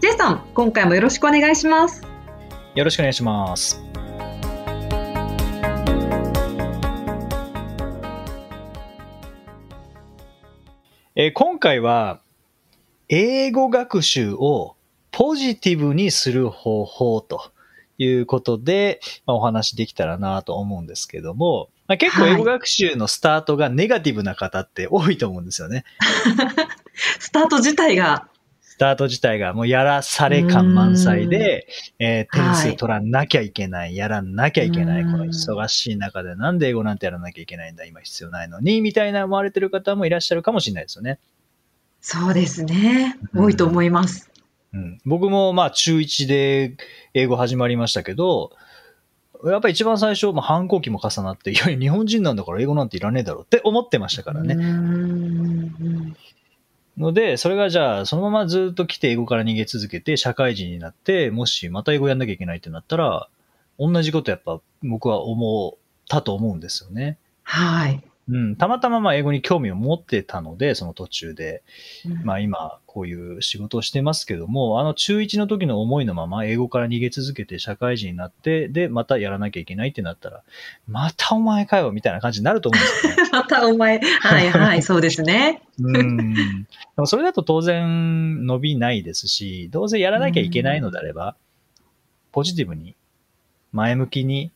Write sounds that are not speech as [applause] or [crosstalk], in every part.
J さん、今回もよろしくお願いします。よろしくお願いしますえー今回は英語学習をポジティブにする方法ということで、まあ、お話できたらなと思うんですけども、まあ、結構はい英語学習のスタートがネガティブな方って多いと思うんですよね。[laughs] スタート自体が、スタート自体がもうやらされ感満載で、えー点はい数取らなきゃいけない、やらなきゃいけない、うんこの忙しい中でなんで英語なんてやらなきゃいけないんだ、今必要ないのに、みたいな思われてる方もいらっしゃるかもしれないですよね。そうですね。多いと思います。うん、僕もまあ中1で英語始まりましたけど、やっぱり一番最初、まあ、反抗期も重なって、いや、日本人なんだから英語なんていらねえだろうって思ってましたからね。ので、それがじゃあ、そのままずっと来て英語から逃げ続けて、社会人になって、もしまた英語やんなきゃいけないってなったら、同じことやっぱ僕は思ったと思うんですよね。はい。うん。たまたままあ英語に興味を持ってたので、その途中で。まあ今、こういう仕事をしてますけども、あの中1の時の思いのまま英語から逃げ続けて社会人になって、で、またやらなきゃいけないってなったら、またお前かよみたいな感じになると思うんですよね。[laughs] またお前、はいはい、そうですね。[laughs] うん。でもそれだと当然伸びないですし、どうせやらなきゃいけないのであれば、ポジティブに、前向きに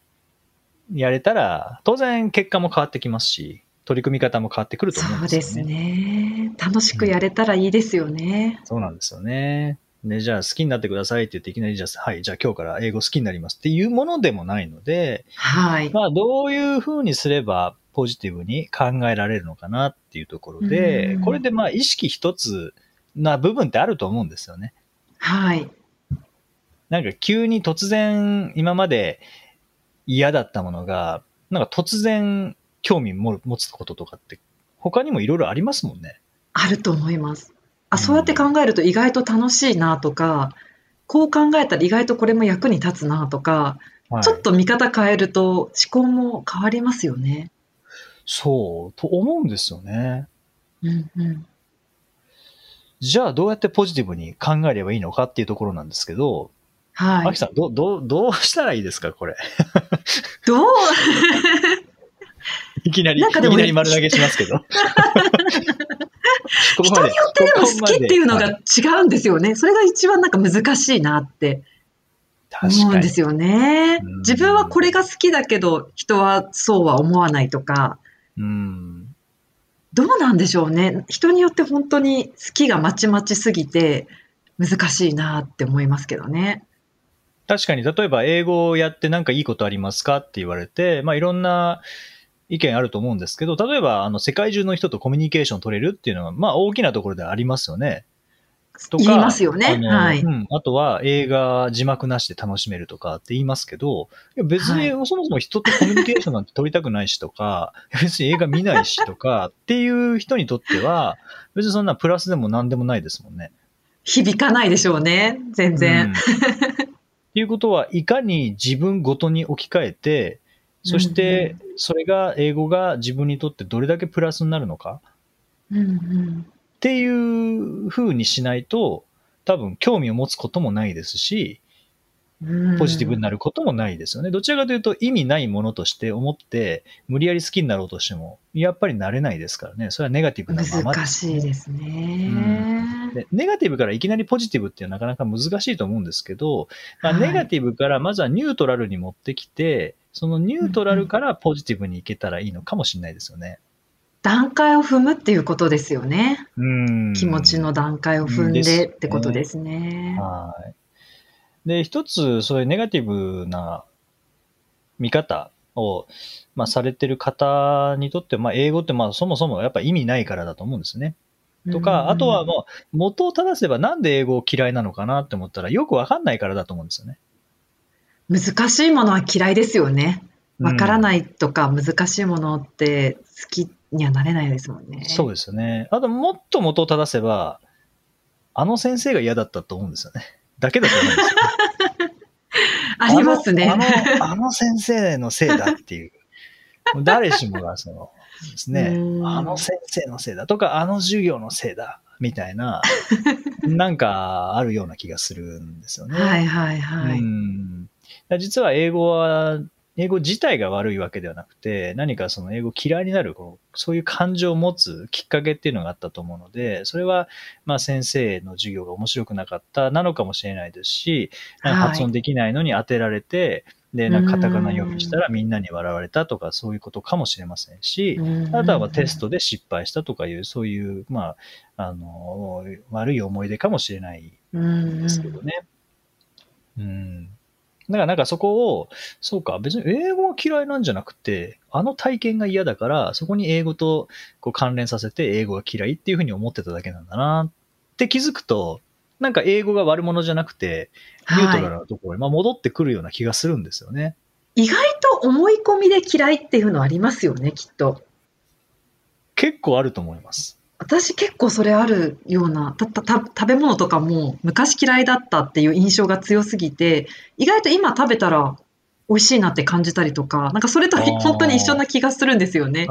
やれたら、当然結果も変わってきますし、取り組み方も変わってくると思うんそうですよね。ですね。楽しくやれたらいいですよね。そうなんですよね。で、じゃあ好きになってくださいって言っていきなりじゃあ、はい、じゃあ今日から英語好きになりますっていうものでもないので、はい。まあどういうふうにすればポジティブに考えられるのかなっていうところでうん、これでまあ意識一つな部分ってあると思うんですよね。はい。なんか急に突然今まで嫌だったものが、なんか突然興味も持つこととかって他にもいろいろありますもんね。あると思います。あ、うんそうやって考えると意外と楽しいなとか、こう考えたら意外とこれも役に立つなとか、はい、ちょっと見方変えると思考も変わりますよね。そう、と思うんですよね。うんうん。じゃあどうやってポジティブに考えればいいのかっていうところなんですけど、はいアキ。さん、どう、どう、どうしたらいいですかこれ？どう？[laughs] いきなり、いなんかでもねきなり丸投げしますけど。[laughs] ここ人によってでも好きっていうのがはい違うんですよね。それが一番なんか難しいなって思うんです。よねうん。自分はこれが好きだけど、人はそうは思わないとか、うん。どうなんでしょうね。人によって本当に好きがまちまちすぎて難しいなって思いますけどね。確かに、例えば英語をやってなんかいいことありますかって言われて、まあいろんな意見あると思うんですけど、例えばあの世界中の人とコミュニケーション取れるっていうのは、まあ大きなところでありますよね。とか言いますよねはいうん。あとは映画字幕なしで楽しめるとかって言いますけど、いや別にそもそも人とコミュニケーションなんて取りたくないしとか、[laughs] 別に映画見ないしとかっていう人にとっては、別にそんなプラスでも何でもないですもんね。響かないでしょうね。全うん然。っていうことは、いかに自分ごとに置き換えて、そして、それが、英語が自分にとってどれだけプラスになるのかうんうん。っていう風にしないと、多分興味を持つこともないですし、うんポジティブになることもないですよね。どちらかというと意味ないものとして思って、無理やり好きになろうとしても、やっぱりなれないですからね。それはネガティブなまま難しいですね。でネガティブからいきなりポジティブっていうのはなかなか難しいと思うんですけど、まあ、はいネガティブからまずはニュートラルに持ってきて、そのニュートラルからポジティブにいけたらいいのかもしれないですよね。段階を踏むっていうことですよね。うん。気持ちの段階を踏んでってことですね。はい。で、一つ、そういうネガティブな見方を、まあ、されてる方にとって、まあ、英語って、まあ、そもそもやっぱ意味ないからだと思うんですね。とか、あとはもう元を正せばなんで英語を嫌いなのかなって思ったらよくわかんないからだと思うんですよね。難しいものは嫌いですよね。わからないとか難しいものって好きにはなれないですもんね。そうですよね。あともっと元を正せば、あの先生が嫌だったと思うんですよね。だけだと思うんですよ。[laughs] ありますね。あのあの、あの先生のせいだっていう。[laughs] 誰しもがそのですね、あの先生のせいだとか、あの授業のせいだみたいな、[laughs] なんかあるような気がするんですよね。はいはいはい。うん実は英語は英語自体が悪いわけではなくて、何かその英語嫌いになる、こうそういう感情を持つきっかけっていうのがあったと思うので、それは、まあ先生の授業が面白くなかったなのかもしれないですし、発音できないのに当てられて、で、なんかカタカナ読みしたらみんなに笑われたとか、そういうことかもしれませんし、あとはテストで失敗したとかいう、そういう、まあ、あの、悪い思い出かもしれないんですけどね。うんだからなんかそこを、そうか、別に英語が嫌いなんじゃなくて、あの体験が嫌だから、そこに英語とこう関連させて英語が嫌いっていうふうに思ってただけなんだなって気づくと、なんか英語が悪者じゃなくて、ニュートラルなところに、まあ戻ってくるような気がするんですよね。意外と思い込みで嫌いっていうのありますよね、きっと。結構あると思います。私結構それあるような、た、た、食べ物とかも昔嫌いだったっていう印象が強すぎて、意外と今食べたら美味しいなって感じたりとか、なんかそれと本当に一緒な気がするんですよね。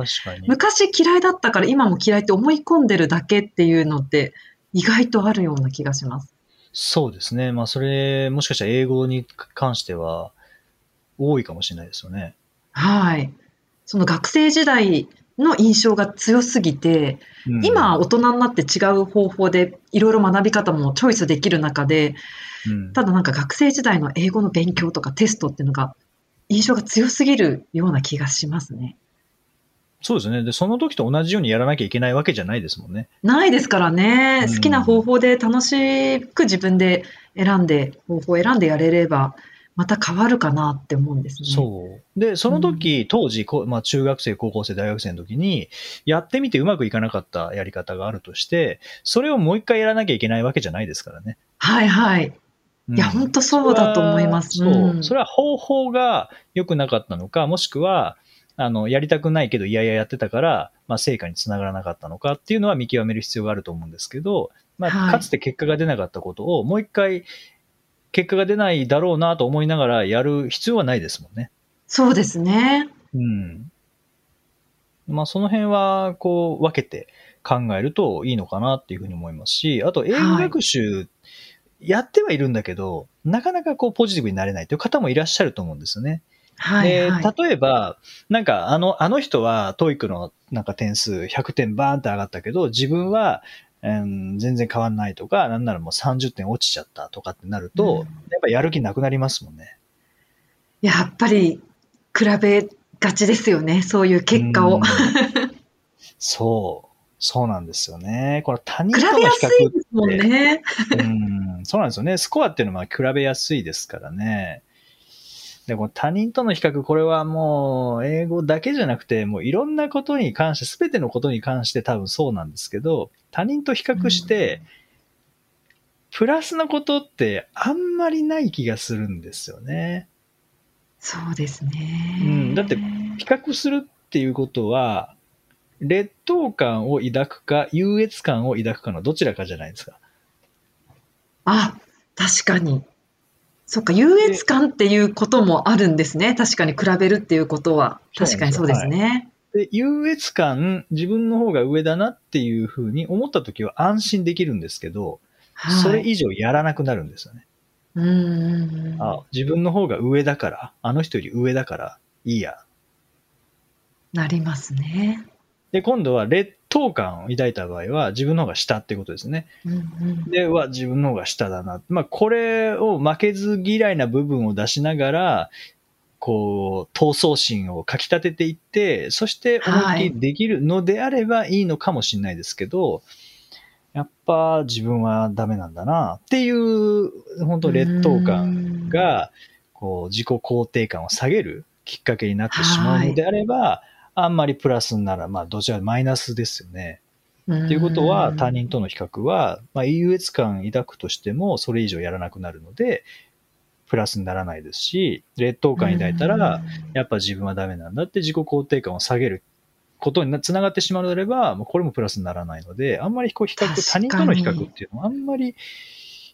昔嫌いだったから今も嫌いって思い込んでるだけっていうのって意外とあるような気がします。そうですね。まあそれ、もしかしたら英語に関しては多いかもしれないですよね。はい。その学生時代の印象が強すぎて、うん、今大人になって違う方法でいろいろ学び方もチョイスできる中で、うん、ただなんか学生時代の英語の勉強とかテストっていうのが印象が強すぎるような気がしますね。そうですね。で、その時と同じようにやらなきゃいけないわけじゃないですもんね。ないですからね。好きな方法で楽しく自分で選んで、方法を選んでやれれば、また変わるかなって思うんですね。そう。で、その時、うん、当時、まあ、中学生、高校生、大学生の時に、やってみてうまくいかなかったやり方があるとして、それをもう一回やらなきゃいけないわけじゃないですからね。はいはい。いや、本当そうだと思います。そう。それは方法が良くなかったのか、もしくは、あの、やりたくないけど、いやいややってたから、まあ、成果につながらなかったのかっていうのは見極める必要があると思うんですけど、まあ、かつて結果が出なかったことを、もう一回結果が出ないだろうなと思いながらやる必要はないですもんね。そうですね。うん。まあその辺はこう分けて考えるといいのかなっていうふうに思いますし、あと英語学習やってはいるんだけど、はい、なかなかこうポジティブになれないという方もいらっしゃると思うんですよね。はい、はい、例えば、なんかあの、あの人は TOEIC のなんか点数100点バーンって上がったけど、自分はうん、全然変わんないとか、なんならもう30点落ちちゃったとかってなると、うん、やっぱやる気なくなりますもんね。やっぱり比べがちですよね、そういう結果を。そう。そうなんですよね。これ他人との比較って。比べやすいですもんね。うん、そうなんですよね。スコアっていうのは比べやすいですからね。でも他人との比較、これはもう英語だけじゃなくて、もういろんなことに関して、すべてのことに関して多分そうなんですけど、他人と比較して、プラスのことってあんまりない気がするんですよね。そうですね。うん。だって、比較するっていうことは、劣等感を抱くか、優越感を抱くかのどちらかじゃないですか。あ、確かに。そっか、優越感っていうこともあるんですね。確かに比べるっていうことは。確かにそうですね。で、優越感、自分の方が上だなっていうふうに思ったときは安心できるんですけど、はい、それ以上やらなくなるんですよね。うんあ自分の方が上だから、あの人より上だからいいや。なりますね。で、今度は劣等感を抱いた場合は自分の方が下ってことですね。うんうん、で、は自分の方が下だな。まあ、これを負けず嫌いな部分を出しながら、こう、闘争心をかき立てていって、そして思いっきりできるのであればいいのかもしれないですけど、はい、やっぱ自分はダメなんだなっていう、本当劣等感が、こう、自己肯定感を下げるきっかけになってしまうのであれば、はいあんまりプラスになら、まあ、どちらマイナスですよね。っていうことは、他人との比較は、まあ、優越感抱くとしても、それ以上やらなくなるので、プラスにならないですし、劣等感抱いたら、やっぱ自分はダメなんだって自己肯定感を下げることにつながってしまうのであれば、これもプラスにならないので、あんまりこう比較、他人との比較っていうのはあんまり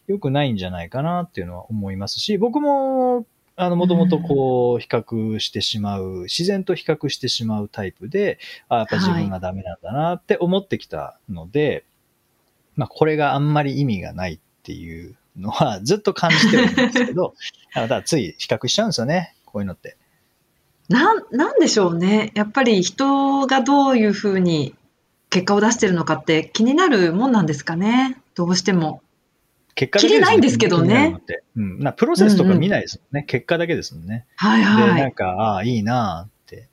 良くないんじゃないかなっていうのは思いますし、僕もあの、もともとこう、比較してしまう、自然と比較してしまうタイプで、あやっぱ自分がダメなんだなって思ってきたので、はい、まあ、これがあんまり意味がないっていうのは [laughs] ずっと感じてるんですけど、[laughs] ただつい比較しちゃうんですよね、こういうのって。なん、なんでしょうね。やっぱり人がどういうふうに結果を出してるのかって気になるもんなんですかね。どうしても。結果だけです、ね、ないんですけどね。うん。なプロセスとか見ないですもんね。うんうん、結果だけですもんね。はいはい。で、なんか、ああ、いいなって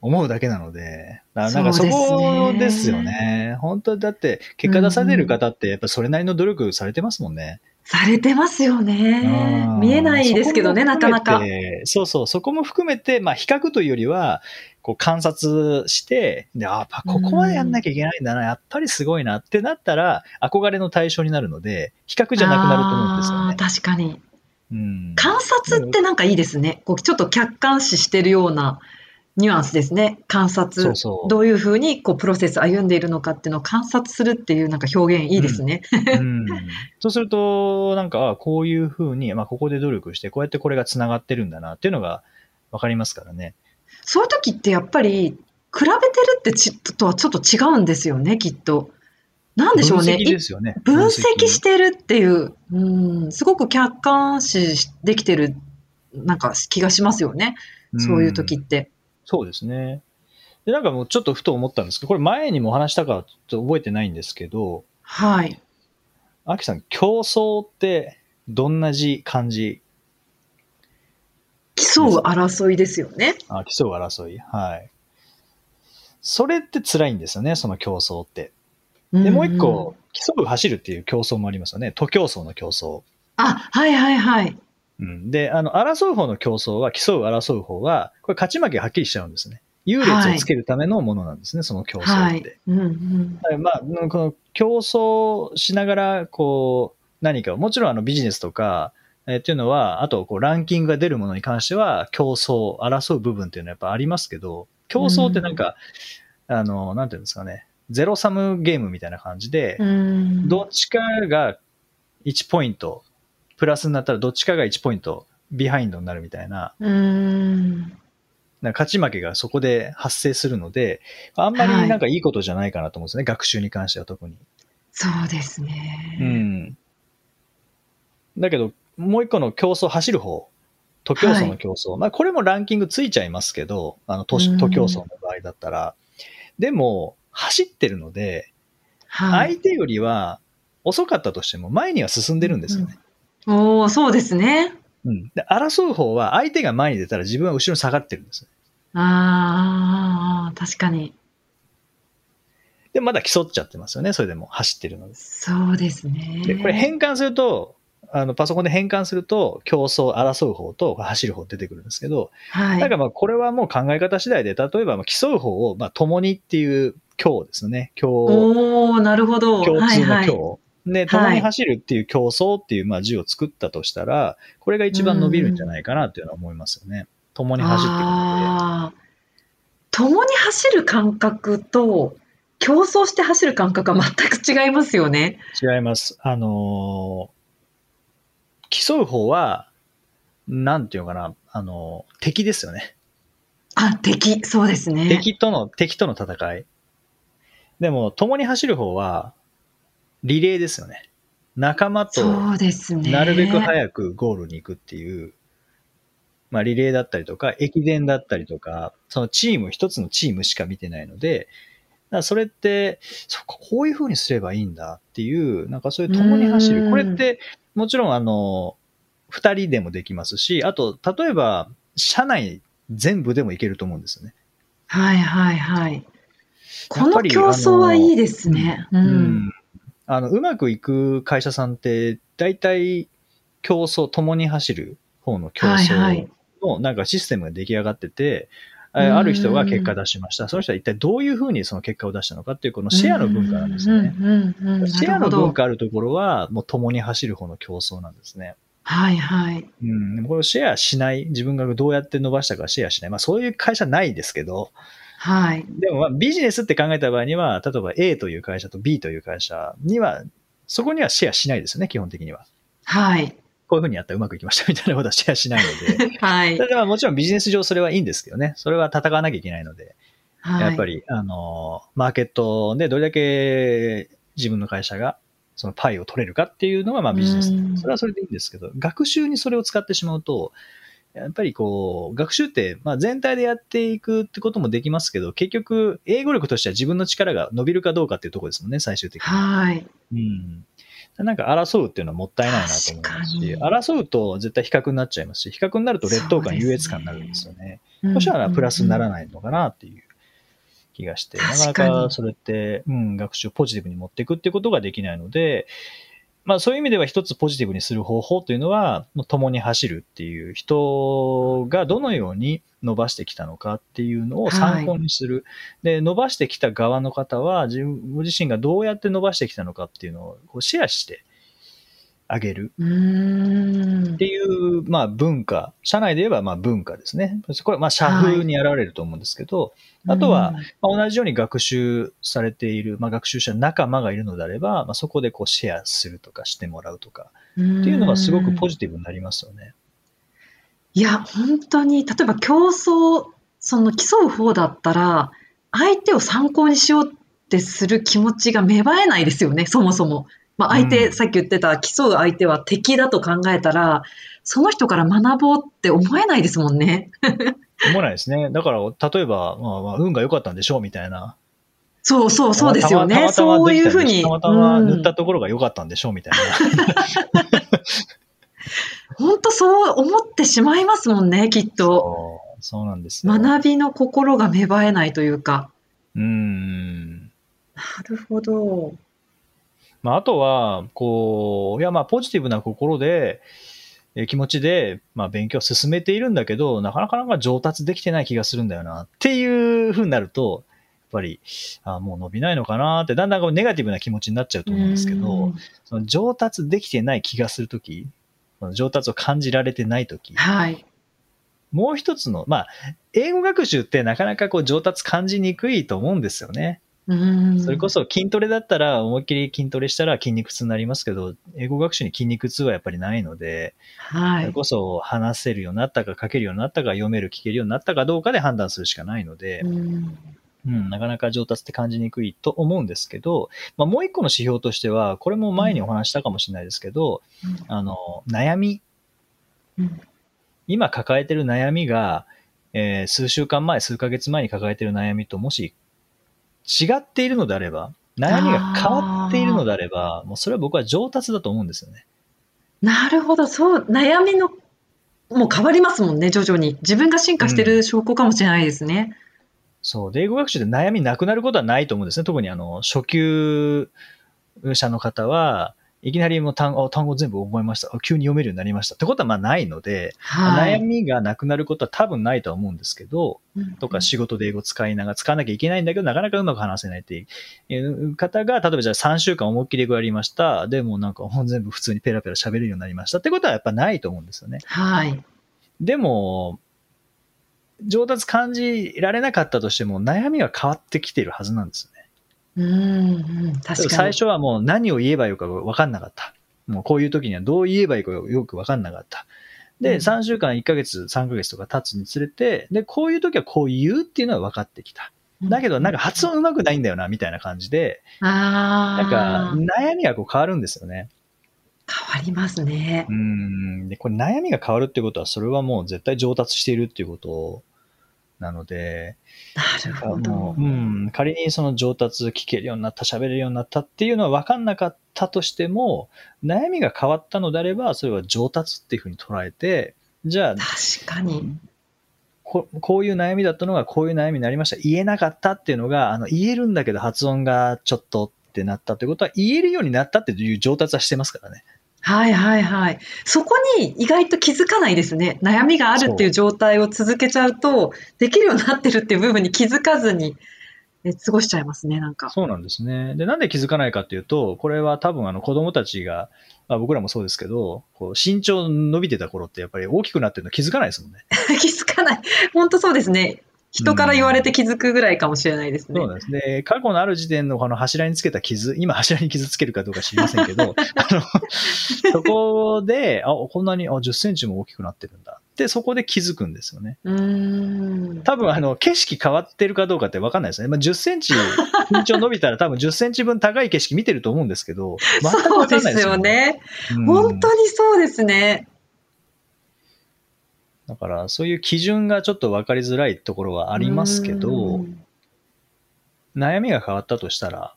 思うだけなので、なんかそこですよね。ね本当だって、結果出される方って、やっぱそれなりの努力されてますもんね。されてますよね。見えないですけどね、なかなか。そうそう、そこも含めて、まあ、比較というよりは、こう観察して、で、あ、ここまでやんなきゃいけないんだな、やっぱりすごいなってなったら、憧れの対象になるので、比較じゃなくなると思うんですよね。確かに。うん、観察ってなんかいいですね。こうちょっと客観視してるようなニュアンスですね。観察。そうそうどういうふうにこうプロセス歩んでいるのかっていうのを観察するっていうなんか表現いいですね。うん、うん、そうすると、なんか、こういうふうに、まあ、ここで努力して、こうやってこれが繋がってるんだなっていうのがわかりますからね。そういう時ってやっぱり、比べてるってちとはちょっと違うんですよね、きっと。なんでしょうね。分析ですよね。分析してるっていう、うん、すごく客観視できてる、なんか気がしますよね。そういう時って。そうですね。で、なんかもうちょっとふと思ったんですけど、これ前にも話したかちょっと覚えてないんですけど、はい。アキさん、競争ってどんな字、漢字競う争いですよね。あ、競う争い。はい。それって辛いんですよね、その競争って。で、もう一個、競う走るっていう競争もありますよね。徒競走の競争。あ、はいはいはい。うん。で、あの、争う方の競争は、競う争う方は、これ勝ち負けはっきりしちゃうんですね。優劣をつけるためのものなんですね、はい、その競争って。はい、うんうん、まあ、この競争しながら、こう、何か、もちろんあのビジネスとか、えー、っていうのは、あと、こう、ランキングが出るものに関しては、競争、争う部分っていうのはやっぱありますけど、競争ってなんか、うん、あの、なんていうんですかね、ゼロサムゲームみたいな感じで、うん、どっちかが1ポイント、プラスになったらどっちかが1ポイント、ビハインドになるみたいな、うん勝ち負けがそこで発生するので、あんまりなんかいいことじゃないかなと思うんですね、はい、学習に関しては特に。そうですね。うん。だけど、もう一個の競争、走る方、徒競走の競争、はい、まあこれもランキングついちゃいますけど、あの、徒競走の場合だったら、でも、走ってるので、はい、相手よりは遅かったとしても前には進んでるんですよね。うん、おおそうですね。うん。で、争う方は相手が前に出たら自分は後ろに下がってるんです。ああ、確かに。で、まだ競っちゃってますよね、それでも走ってるので。そうですね。で、これ変換すると、あの、パソコンで変換すると、競争、争う方と走る方出てくるんですけど、はい。だからまあ、これはもう考え方次第で、例えば、まあ、競う方を、まあ、共にっていう今日ですね。今日。おなるほど。共通の今日。はいはいで、共に走るっていう競争っていう、まあ、字を作ったとしたら、これが一番伸びるんじゃないかなっていうのは思いますよね。共に走っていくので。共に走る感覚と、競争して走る感覚は全く違いますよね。違います。あのー、競う方は、なんていうのかな、あのー、敵ですよね。あ、敵、そうですね。敵との、敵との戦い。でも、共に走る方は、リレーですよね。仲間と、なるべく早くゴールに行くっていう、まあリレーだったりとか、駅伝だったりとか、そのチーム、一つのチームしか見てないので、だからそれって、そっか、こういう風にすればいいんだっていう、なんかそういう共に走る。これって、もちろんあの、二人でもできますし、あと、例えば、社内全部でもいけると思うんですよね。はいはいはい。この競争はいいですね。うん、うんあの、うまくいく会社さんって、大体競争、共に走る方の競争のなんかシステムが出来上がってて、えある人が結果出しました。その人は一体どういうふうにその結果を出したのかっていうこのシェアの文化なんですね。うんうんうんうんシェアの文化あるところは、もう共に走る方の競争なんですね。はいはい。うん、これをシェアしない、自分がどうやって伸ばしたかシェアしない。まあそういう会社ないですけど、はい。でもまあビジネスって考えた場合には、例えば A という会社と B という会社には、そこにはシェアしないですよね、基本的には。はい。こういうふうにやったらうまくいきましたみたいなことはシェアしないので。[laughs] はい。ただまあもちろんビジネス上それはいいんですけどね。それは戦わなきゃいけないので。はい。やっぱり、あの、マーケットでどれだけ自分の会社がそのパイを取れるかっていうのがまあビジネスうん。それはそれでいいんですけど、学習にそれを使ってしまうと、やっぱりこう、学習って、まあ全体でやっていくってこともできますけど、結局、英語力としては自分の力が伸びるかどうかっていうところですもんね、最終的に。はい。うん。なんか争うっていうのはもったいないなと思いますし、争うと絶対比較になっちゃいますし、比較になると劣等感、優越感になるんですよね。そしたらプラスにならい。ないのかなっていう気がして、なかな確かそれって、うん、学習をポジティブに持っていくっていうことができないので、まあそういう意味では一つポジティブにする方法というのは、もう共に走るっていう人がどのように伸ばしてきたのかっていうのを参考にする。で、伸ばしてきた側の方は自分ご自身がどうやって伸ばしてきたのかっていうのをこうシェアしてあげる。って。いう、まあ、文化、社内で言えばまあ文化ですね。これはまあ社風に現れると思うんですけど、あとは、まあ、同じように学習されている、まあ、学習者仲間がいるのであれば、まあ、そこでこうシェアするとかしてもらうとかうん、っていうのがすごくポジジティブになりますよね。いや、本当に、例えば競争、その競う方だったら、相手を参考にしようってする気持ちが芽生えないですよね、そもそも。まあ、相手、うんさっき言ってた競う相手は敵だと考えたら、その人から学ぼうって思えないですもんね。[laughs] 思わないですね。だから、例えば、まあ、まあ運が良かったんでしょうみたいな。そうそう、そうですよね。そういうふうに。たまたまうん塗ったところが良かったんでしょうみたいな。[laughs] 本当そう思ってしまいますもんね、きっと。そうそうなんですよ。学びの心が芽生えないというか。うん。なるほど。まあ、あとは、こう、いや、まあ、ポジティブな心で、えー気持ちで、まあ、勉強を進めているんだけど、なかなかなんか上達できてない気がするんだよな、っていう風になると、やっぱり、あもう伸びないのかなって、だんだんこうネガティブな気持ちになっちゃうと思うんですけど、うんその上達できてない気がするとき、上達を感じられてないとき、はい。もう一つの、まあ、英語学習ってなかなかこう上達感じにくいと思うんですよね。うんそれこそ筋トレだったら思いっきり筋トレしたら筋肉痛になりますけど、英語学習に筋肉痛はやっぱりないので、はいそれ。こそ話せるようになったか書けるようになったか読める聞けるようになったかどうかで判断するしかないので、うんうん、なかなか上達って感じにくいと思うんですけど、まあ、もう一個の指標としては、これも前にお話したかもしれないですけど、あの、悩み、うん今抱えてる悩みが、えー数週間前、数ヶ月前に抱えてる悩みともし違っているのであれば、悩みが変わっているのであれば、もうそれは僕は上達だと思うんですよね。なるほど、そう、悩みの、もう変わりますもんね、徐々に。自分が進化してる証拠かもしれないですね。そう。で、英語学習で悩みなくなることはないと思うんですね。特にあの、初級者の方は、いきなりもう単語単語全部覚えました。あ急に読めるようになりました。ってことはまあないので、はい。悩みがなくなることは多分ないとは思うんですけど、うんとか仕事で英語使いながら使わなきゃいけないんだけど、なかなかうまく話せないっていう方が、例えばじゃあ3週間思いっきり英語やりました。でもなんかもう全部普通にペラペラ喋れるようになりました。ってことはやっぱないと思うんですよね。はい。でも、上達感じられなかったとしても、悩みは変わってきているはずなんですよね。うん、うん、確かに。最初はもう何を言えばよか分かんなかった。もうこういう時にはどう言えばいいかよく分かんなかった。で、うん3週間、1ヶ月、3ヶ月とか経つにつれて、で、こういう時はこう言うっていうのは分かってきた。だけど、なんか発音上手くないんだよな、みたいな感じで、あなんかあ、悩みがこう変わるんですよね。変わりますねう。ん。で、これ悩みが変わるってことは、それはもう絶対上達しているっていうことなので、なるほども。う、うん、仮にその上達聞けるようになった、喋れるようになったっていうのは分かんなかったとしても、悩みが変わったのであれば、それは上達っていうふうに捉えて、じゃあ、確かに。ここういう悩みだったのがこういう悩みになりました。言えなかったっていうのが、あの、言えるんだけど発音がちょっとってなったってことは、言えるようになったっていう上達はしてますからね。はいはいはい。そこに意外と気づかないですね。悩みがあるっていう状態を続けちゃうと、できるようになってるっていう部分に気づかずに、え過ごしちゃいますね、なんか。そうなんですね。で、なんで気づかないかっていうと、これは多分あの子供たちが、まあ、僕らもそうですけど、こう身長伸びてた頃ってやっぱり大きくなってるの気づかないですもんね。[laughs] 気づかない。本当そうですね。人から言われて気づくぐらいかもしれないですね。そうなんですね。過去のある時点のこの柱につけた傷、今柱に傷つけるかどうか知りませんけど、[laughs] あの、そこで、あ、こんなに、あ、10センチも大きくなってるんだ。で、そこで気づくんですよね。うん。多分、あの、景色変わってるかどうかって分かんないですね。まあ、10センチ、身長伸びたら多分10センチ分高い景色見てると思うんですけど、全くそう分かんないですよ。ね。うん本当にそうですね。だから、そういう基準がちょっと分かりづらいところはありますけうど、ん悩みが変わったとしたら、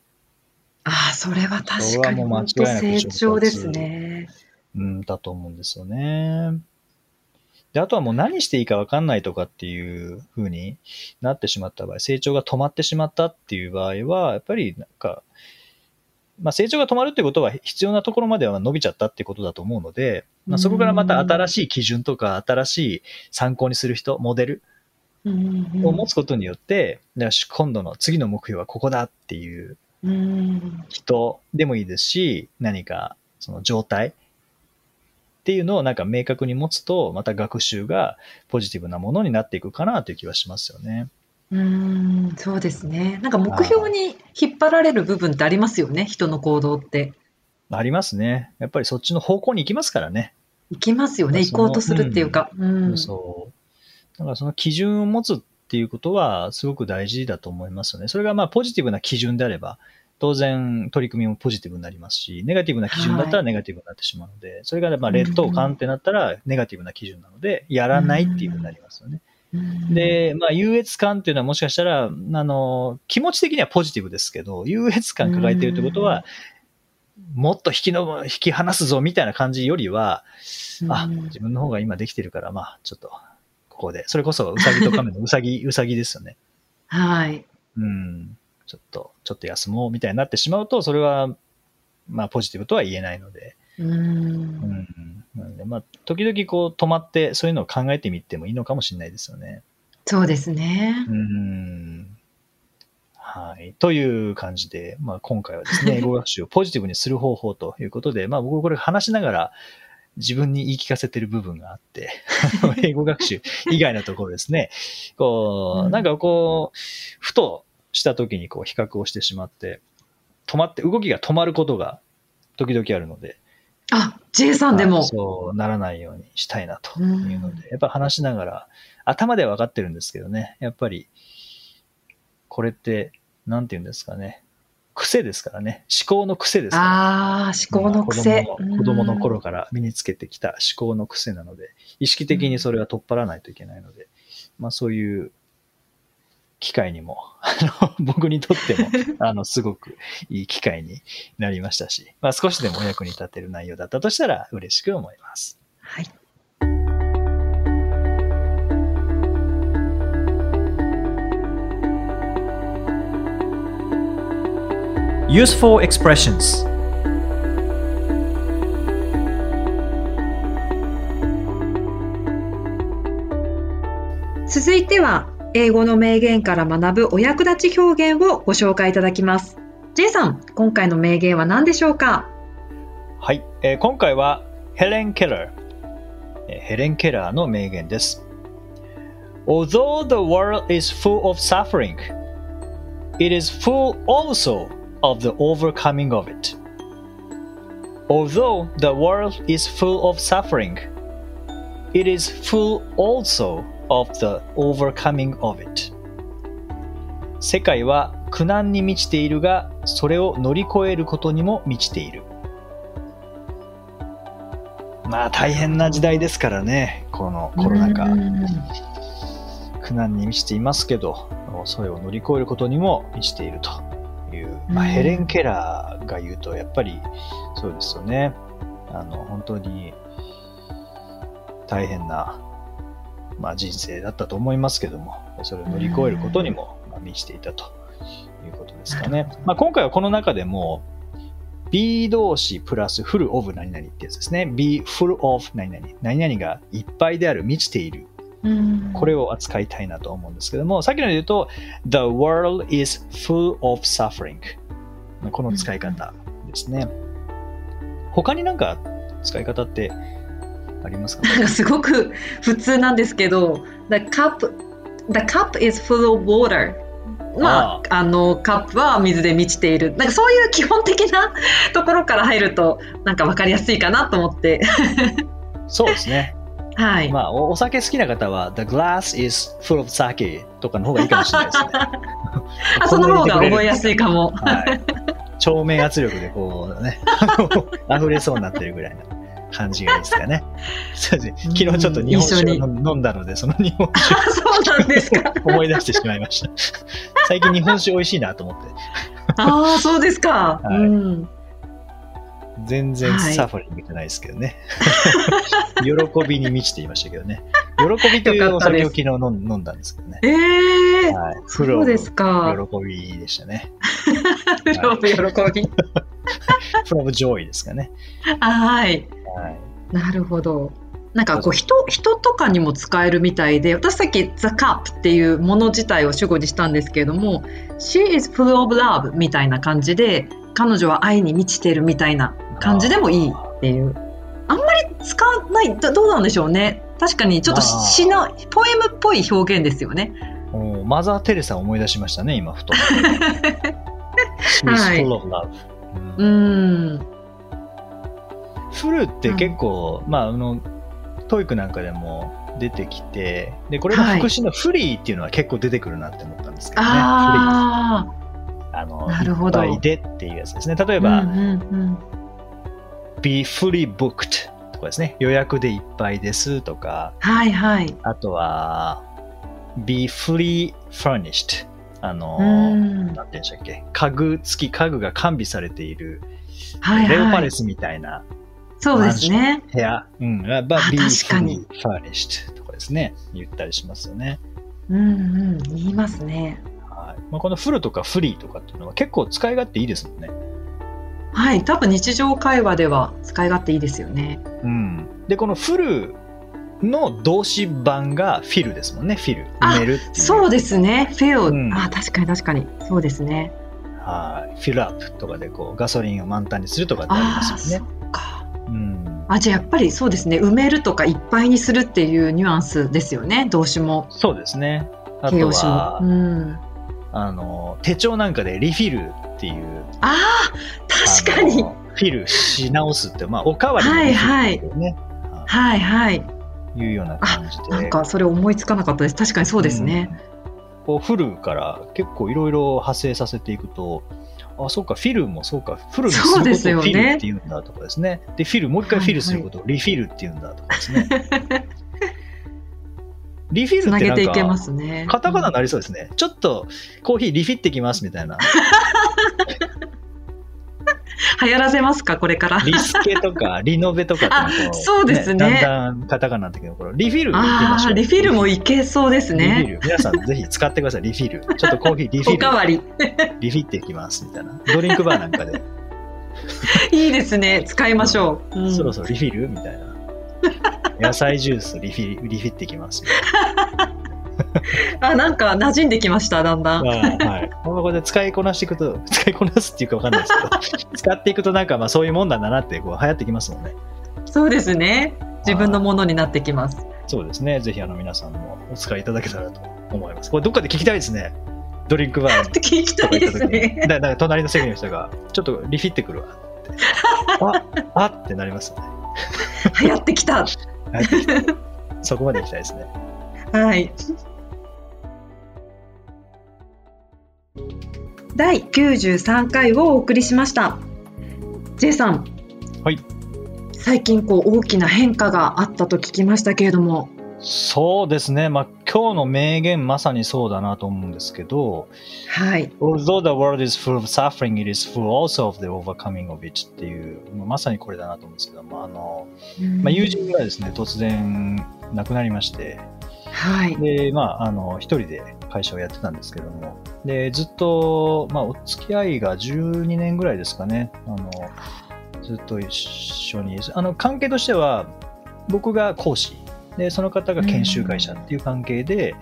ああ、それは確かになく成長ですね。うん、だと思うんですよね。で、あとはもう何していいか分かんないとかっていう風になってしまった場合、成長が止まってしまったっていう場合は、やっぱりなんか、まあ成長が止まるってことは必要なところまでは伸びちゃったってことだと思うので、まあ、そこからまた新しい基準とか新しい参考にする人、モデルうん。を持つことによって、よし、今度の次の目標はここだっていううん。人でもいいですし、何かその状態っていうのをなんか明確に持つと、また学習がポジティブなものになっていくかなという気はしますよね。うん、そうですね。なんか目標に引っ張られる部分ってありますよね、人の行動って。ありますね。やっぱりそっちの方向に行きますからね。行きますよね、行こうとするっていうか。うん。そう。だからその基準を持つっていうことはすごく大事だと思いますよね。それがまあポジティブな基準であれば、当然取り組みもポジティブになりますし、ネガティブな基準だったらネガティブになってしまうので、それがまあ劣等感ってなったらネガティブな基準なので、やらないっていうふうになりますよね。うん、で、まあ、優越感っていうのはもしかしたら、あの、気持ち的にはポジティブですけど、優越感抱えているってことは、もっと引きの、引き離すぞみたいな感じよりは、あ、うん自分の方が今できてるから、まあ、ちょっと、ここで、それこそ、うさぎと亀のうさぎ、うさぎですよね。はい。うん。ちょっと、ちょっと休もうみたいになってしまうと、それは、まあ、ポジティブとは言えないので、うんうん。なので、まあ、時々こう、止まって、そういうのを考えてみてもいいのかもしれないですよね。そうですね。うーんはい。という感じで、まあ、今回はですね、[laughs] 英語学習をポジティブにする方法ということで、まあ、僕これ話しながら自分に言い聞かせてる部分があって、[laughs] 英語学習以外のところですね、こう、うんなんかこう、ふとした時にこう比較をしてしまって、止まって、動きが止まることが時々あるので、あ、J さんでも。そうならないようにしたいなとうん。いうので、やっぱ話しながら、頭では分かってるんですけどね、やっぱり、これって、なんて言うんですかね、癖ですからね、思考の癖ですから、ああ、思考の癖。子供の子供の頃から身につけてきた思考の癖なので、意識的にそれは取っ払わないといけないので、まあそういう機会にも、あの [laughs] 僕にとっても、あの、すごくいい機会になりましたし、まあ少しでもお役に立てる内容だったとしたら嬉しく思います。はい。Useful expressions 続いては、英語の名言から学ぶお役立ち表現をご紹介いただきます。J さん、今回の名言は何でしょうかはい、えー今回はヘレン・ケラー、えーヘレン・ケラーの名言です。Although the world is full of suffering, it is full also of the overcoming of it. Although the world is full of suffering, it is full also of the overcoming of it. 世界は苦難に満ちているが、それを乗り越えることにも満ちている。まあ大変な時代ですからね、このコロナ禍。うん苦難に満ちていますけど、それを乗り越えることにも満ちているという、まあ、うんヘレン・ケラーが言うと、やっぱりそうですよね。あの、本当に大変な、まあ、人生だったと思いますけども、それを乗り越えることにもまあ満ちていたということですかね。まあ、今回はこの中でも、be 動詞プラス full of 何々ってやつですね。be full of 何々。何々がいっぱいである、満ちている。うんこれを扱いたいなと思うんですけども、さっきので言うと、The world is full of suffering。この使い方ですね。他になんか使い方ってありますか？なんかすごく普通なんですけど、The cup, the cup is full of water. まあ、あのカップは水で満ちている。なんかそういう基本的なところから入ると、なんかわかりやすいかなと思って。そうですね。[laughs] はい。まあ、おお酒好きな方は、The glass is full of sake とかの方がいいかもしれないですね。[laughs] あその方が覚えやすいかも。はい。超面圧力でこうね、[laughs] 溢れそうになってるぐらいな感じがいいですかね。[laughs] そうですね昨日ちょっと日本酒を飲んだので、その日本酒あそうなんですか。を [laughs] 思い出してしまいました。最近日本酒美味しいなと思って、ああ、そうですか。はいうん。全然はいサファリングじゃないですけどね。[laughs] 喜びに満ちていましたけどね。喜びというお酒を昨日飲んだんですけどね。ええはい。そうですか。喜びでしたね。喜び、喜び。from joy ですかね。はい。はい。なるほど。なんかこう人人とかにも使えるみたいで私さっき「The Cup」っていうもの自体を主語にしたんですけれども「She is full of love」みたいな感じで彼女は愛に満ちてるみたいな感じでもいいっていうあんまり使わないどどうなんでしょうね確かにちょっとまあ詩のポエムっぽい表現ですよね。おマザー・テレサを思い出しましたね、今、ふと。She's はい full of love. ううんん full って結構、まあ、あの、 TOEIC なんかでも出てきて、で、これがはい副詞の fully っていうのは結構出てくるなって思ったんですけどね。あ fully。あの、なるほどいっぱいでっていうやつですね。例えあ、ば、うんうんうん、be fully booked とかですね。予約でいっぱいですとか、はいはい。あとは、be fully furnished。あの、うんなんて言うんでしたっけ家具付き家具が完備されている、はいはい。レオパレスみたいなそうですね。部屋、うん、が be あ確かに fully furnished とかですね、言ったりしますよね。うんうん、言いますね。はいまあ、このフルとかフリーとかっていうのは結構使い勝手いいですもんね。はい、多分日常会話では使い勝手いいですよね。うん、で、このフルの動詞版がフィルですもんね、フィル。あ埋める。そうですね。フェオ、うんあ、確かに確かに。そうですね。はい。フィルアップとかでこうガソリンを満タンにするとかってありますよね。うん、あ、じゃあやっぱりそうですね。埋めるとかいっぱいにするっていうニュアンスですよね。動詞もそうですね。形容詞も。は、うん。あの手帳なんかでリフィルっていうああ、確かにフィルし直すって、まあ、おかわりのリフィルっていはいはい。い、いうような感じで。なんかそれ思いつかなかったです。確かにそうですね。うんこうフルから結構いろいろ派生させていくと、あ、そうか、フィルもそうか、フルにすることをフィルって言うんだとかですね。で、フィル、もう一回フィルすることをリフィルって言うんだとかですね。[laughs] リフィルってなんげていけまか、すね。カタカナになりそうですね。ちょっとコーヒーリフィってきますみたいな。[laughs] [laughs] 流行らせますかこれから。リスケとか [laughs] リノベとかそうですねだんだんカタカナになってくるころリフィル。ああ、リフィルもいけそうですリフィね。ル。皆さんぜひ使ってください、リフィル。[laughs] ちょっとコーヒーリフィル。おかわり。リフィっていきますみたいな。ドリンクバーなんかで、いいですね。使いましょう。うんそろそろリフィルみたいな。野菜ジュースリフィリフィってきますみたい [laughs] あ、なんか馴染んできました、だんだん。な。はい。このこで使いこなしていくと、[laughs] 使いこなすっていうかわかんないですけど、[laughs] 使っていくとなんかまあそういうもんなんだなってこう流行ってきますもんね。そうですね。自分のものになってきます。そうですね。ぜひあの皆さんもお使いいただけたらと思います。これどっかで聞きたいですね。ドリンクバーに。って聞きたいですね。だから隣の席の人が、ちょっとリフィってくるわって。あ、あってなりますよね。流行ってきた。はいそこまで行きたいですね。はい。第93回をお送りしました。J さん。はい。最近こう大きな変化があったと聞きましたけれども。そうですね。まあ、今日の名言まさにそうだなと思うんですけど、はい。Although the world is full of suffering, it is full also of the overcoming of it っていう、まあまさにこれだなと思うんですけども、あの、まあ、友人がですね、突然亡くなりまして、はい。で、まあ、あの、一人で会社をやってたんですけども、で、ずっと、まあ、お付き合いが12年ぐらいですかね。あの、ずっと一緒に、あの、関係としては、僕が講師、で、その方が研修会社っていう関係で、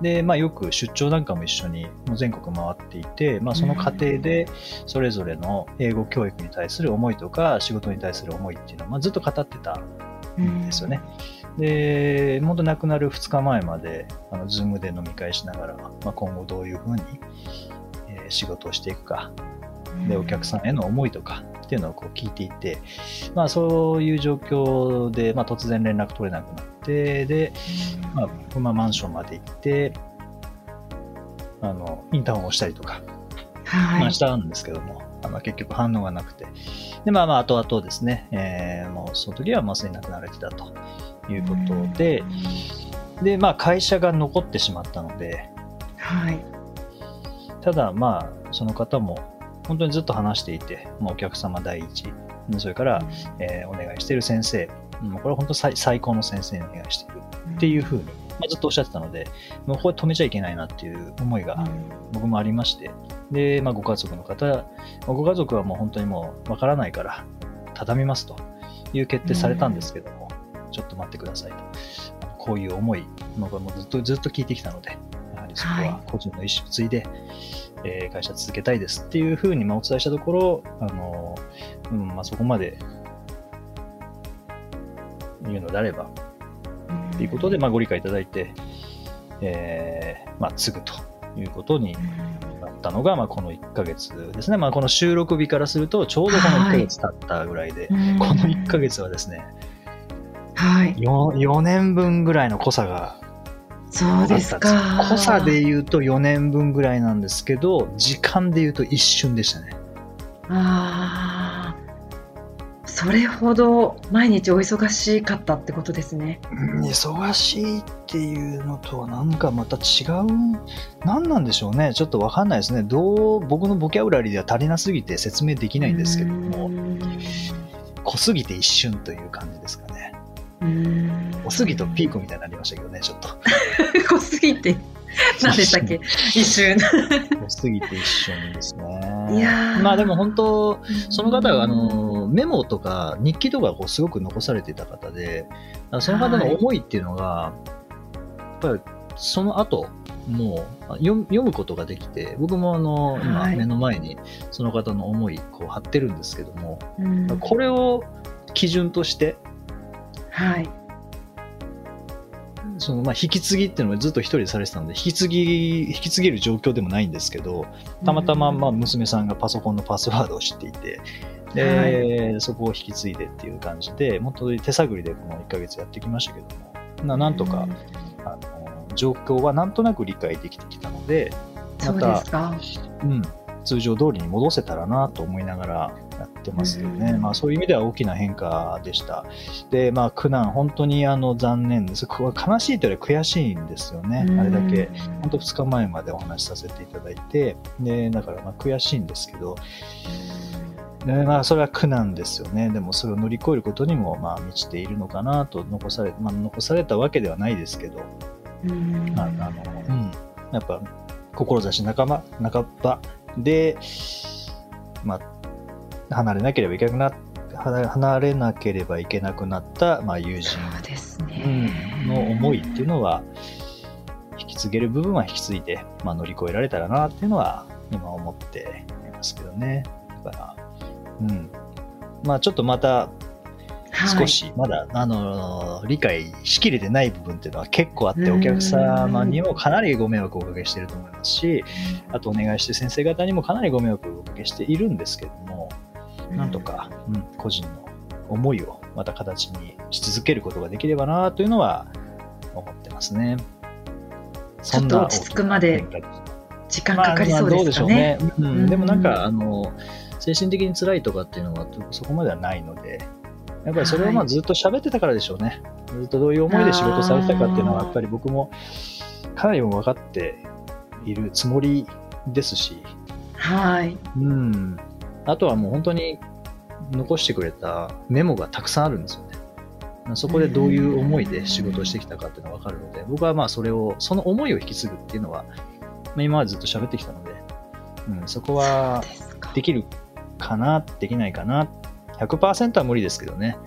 で、まあ、よく出張なんかも一緒にもう全国回っていて、まあ、その過程でそれぞれの英語教育に対する思いとか仕事に対する思いっていうのを、まあ、ずっと語ってたんですよね。で、本当亡くなる2日前まで、あの、ズームで飲み会しながら、まあ、今後どういうふうに、えー仕事をしていくか、で、お客さんへの思いとかっていうのをこう聞いていて、まあ、そういう状況で、まあ、突然連絡取れなくなって、で、まあ、マンションまで行って、あの、インターホンをしたりとか、はい。まあ、したんですけども、あの結局反応がなくて。で、まあまあ、後々ですね、えーもうその時はもうすでに亡くなられてたということで、で、まあ、会社が残ってしまったので、はい。ただまあ、その方も本当にずっと話していて、まあ、お客様第一、それから、えーお願いしている先生、うんこれは本当最最高の先生にお願いしている。っていうふうに、まあ、ずっとおっしゃってたので、もうここで止めちゃいけないなっていう思いが僕もありまして、で、まあ、ご家族の方、まあご家族はもう本当にもうわからないから、畳みますという決定されたんですけども、ちょっと待ってくださいと。こういう思い、僕はもうずっとずっと聞いてきたので、やはりそこは個人の意思を継いで、えー会社続けたいですっていうふうにまあお伝えしたところ、あのうんまあ、そこまで言うのであれば、ということで、まあ、ご理解いただいて、えーまあ、継ぐということになったのが、まあ、この1ヶ月ですね。まあ、この収録日からすると、ちょうどこの1ヶ月経ったぐらいで、この1ヶ月はですね、はい。4, 4年分ぐらいの濃さがそうですか。濃さで言うと4年分ぐらいなんですけど、時間で言うと一瞬でしたね。ああ。それほど毎日お忙しかったってことですね。うん忙しいっていうのとはなんかまた違う、何なんでしょうね。ちょっとわかんないですね。どう、僕のボキャブラリーでは足りなすぎて説明できないんですけども、濃すぎて一瞬という感じですかね。うん。濃すぎとピークみたいになりましたけどね、ちょっと。[laughs] 濃すぎて。何でしたっけ？一瞬。濃すぎて一瞬ですね。いやーまあでも本当、その方はあのメモとか日記とかをすごく残されていた方で、その方の思いっていうのが、やっぱりその後、もう読読むことができて、僕もあの今はい目の前にその方の思いこう貼ってるんですけども、うんこれを基準として、はい。そのまあ引き継ぎっていうのをずっと一人でされてたので、引き継ぎ、引き継げる状況でもないんですけど、たまたままあ娘さんがパソコンのパスワードを知っていて、で、そこを引き継いでっていう感じで、本当に手探りでこの1ヶ月やってきましたけども、ななんとか、あの状況はなんとなく理解できてきたので、そうですか。うん、通常通りに戻せたらなと思いながらてますよね。うんまあそういう意味では大きな変化でした。で、まあ苦難、本当にあの残念です。悲しいというより悔しいんですよね。あれだけ。本当2日前までお話しさせていただいて、で、だからまあ悔しいんですけど、でまあそれは苦難ですよね。でもそれを乗り越えることにもまあ満ちているのかなと残され、まあ残されたわけではないですけど、うんまあ、あの、うん、やっぱ、志仲間、半ばで、まあ、離れなければいけなくな、離離れなければいけなくなった、まあ、友人、の思いっていうのは、引き継げる部分は引き継いで、まあ、乗り越えられたらなっていうのは、今思っていますけどね。だから、うん。まあ、ちょっとまた、はい。少しまだ、あの理解しきれてない部分っていうのは結構あって、うんお客様にもかなりご迷惑をおかけしていると思いますし、あとお願いして先生方にもかなりご迷惑をおかけしているんですけども、なんとか、うん、個人の思いをまた形にし続けることができればなというのは思ってますね。ちょっと落ち着くまで時間かかりそうですかね。うでしょうね。でもなんか、あの、精神的に辛いとかっていうのはそこまではないので、やっぱりそれをまはいあずっと喋ってたからでしょうね。ずっとどういう思いで仕事されてたかっていうのは、やっぱり僕もかなりも分かっているつもりですし、はい。うん。あとはもう本当に残してくれたメモがたくさんあるんですよね。そこでどういう思いで仕事をしてきたかっていうのが分かるので、僕はまあそれを、その思いを引き継ぐっていうのは、まあ、今までずっと喋ってきたので、うん、そこはできるかな、できないかな。100%は無理ですけどね。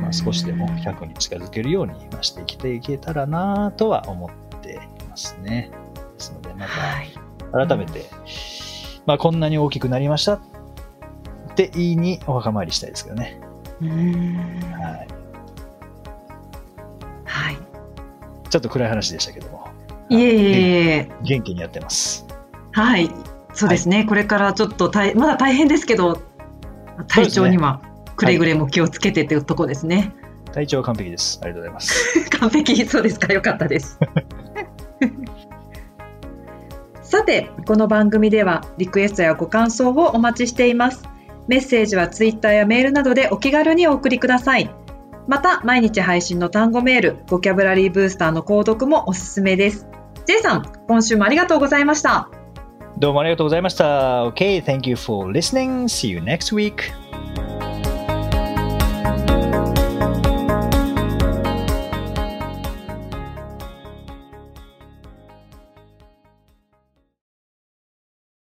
まあ、少しでも100に近づけるようにして生きていけたらなとは思っていますね。ですので、また改めて、はい、まあ、こんなに大きくなりましたって言いにお墓参りしたいですけどね。はい。はい。ちょっと暗い話でしたけども。いえいえいえ。元気にやってます。はい。そうですね。はい、これからちょっと大まだ大変ですけど、体調にはくれぐれも気をつけてというとこですね。体調完璧です。ありがとうございます。[laughs] 完璧、そうですか。よかったです。[laughs] さて、この番組ではリクエストやご感想をお待ちしています。メッセージはツイッターやメールなどでお気軽にお送りください。また、毎日配信の単語メール、ボキャブラリーブースターの購読もおすすめです。J さん、今週もありがとうございました。どうもありがとうございました。Okay, thank you for listening. See you next week.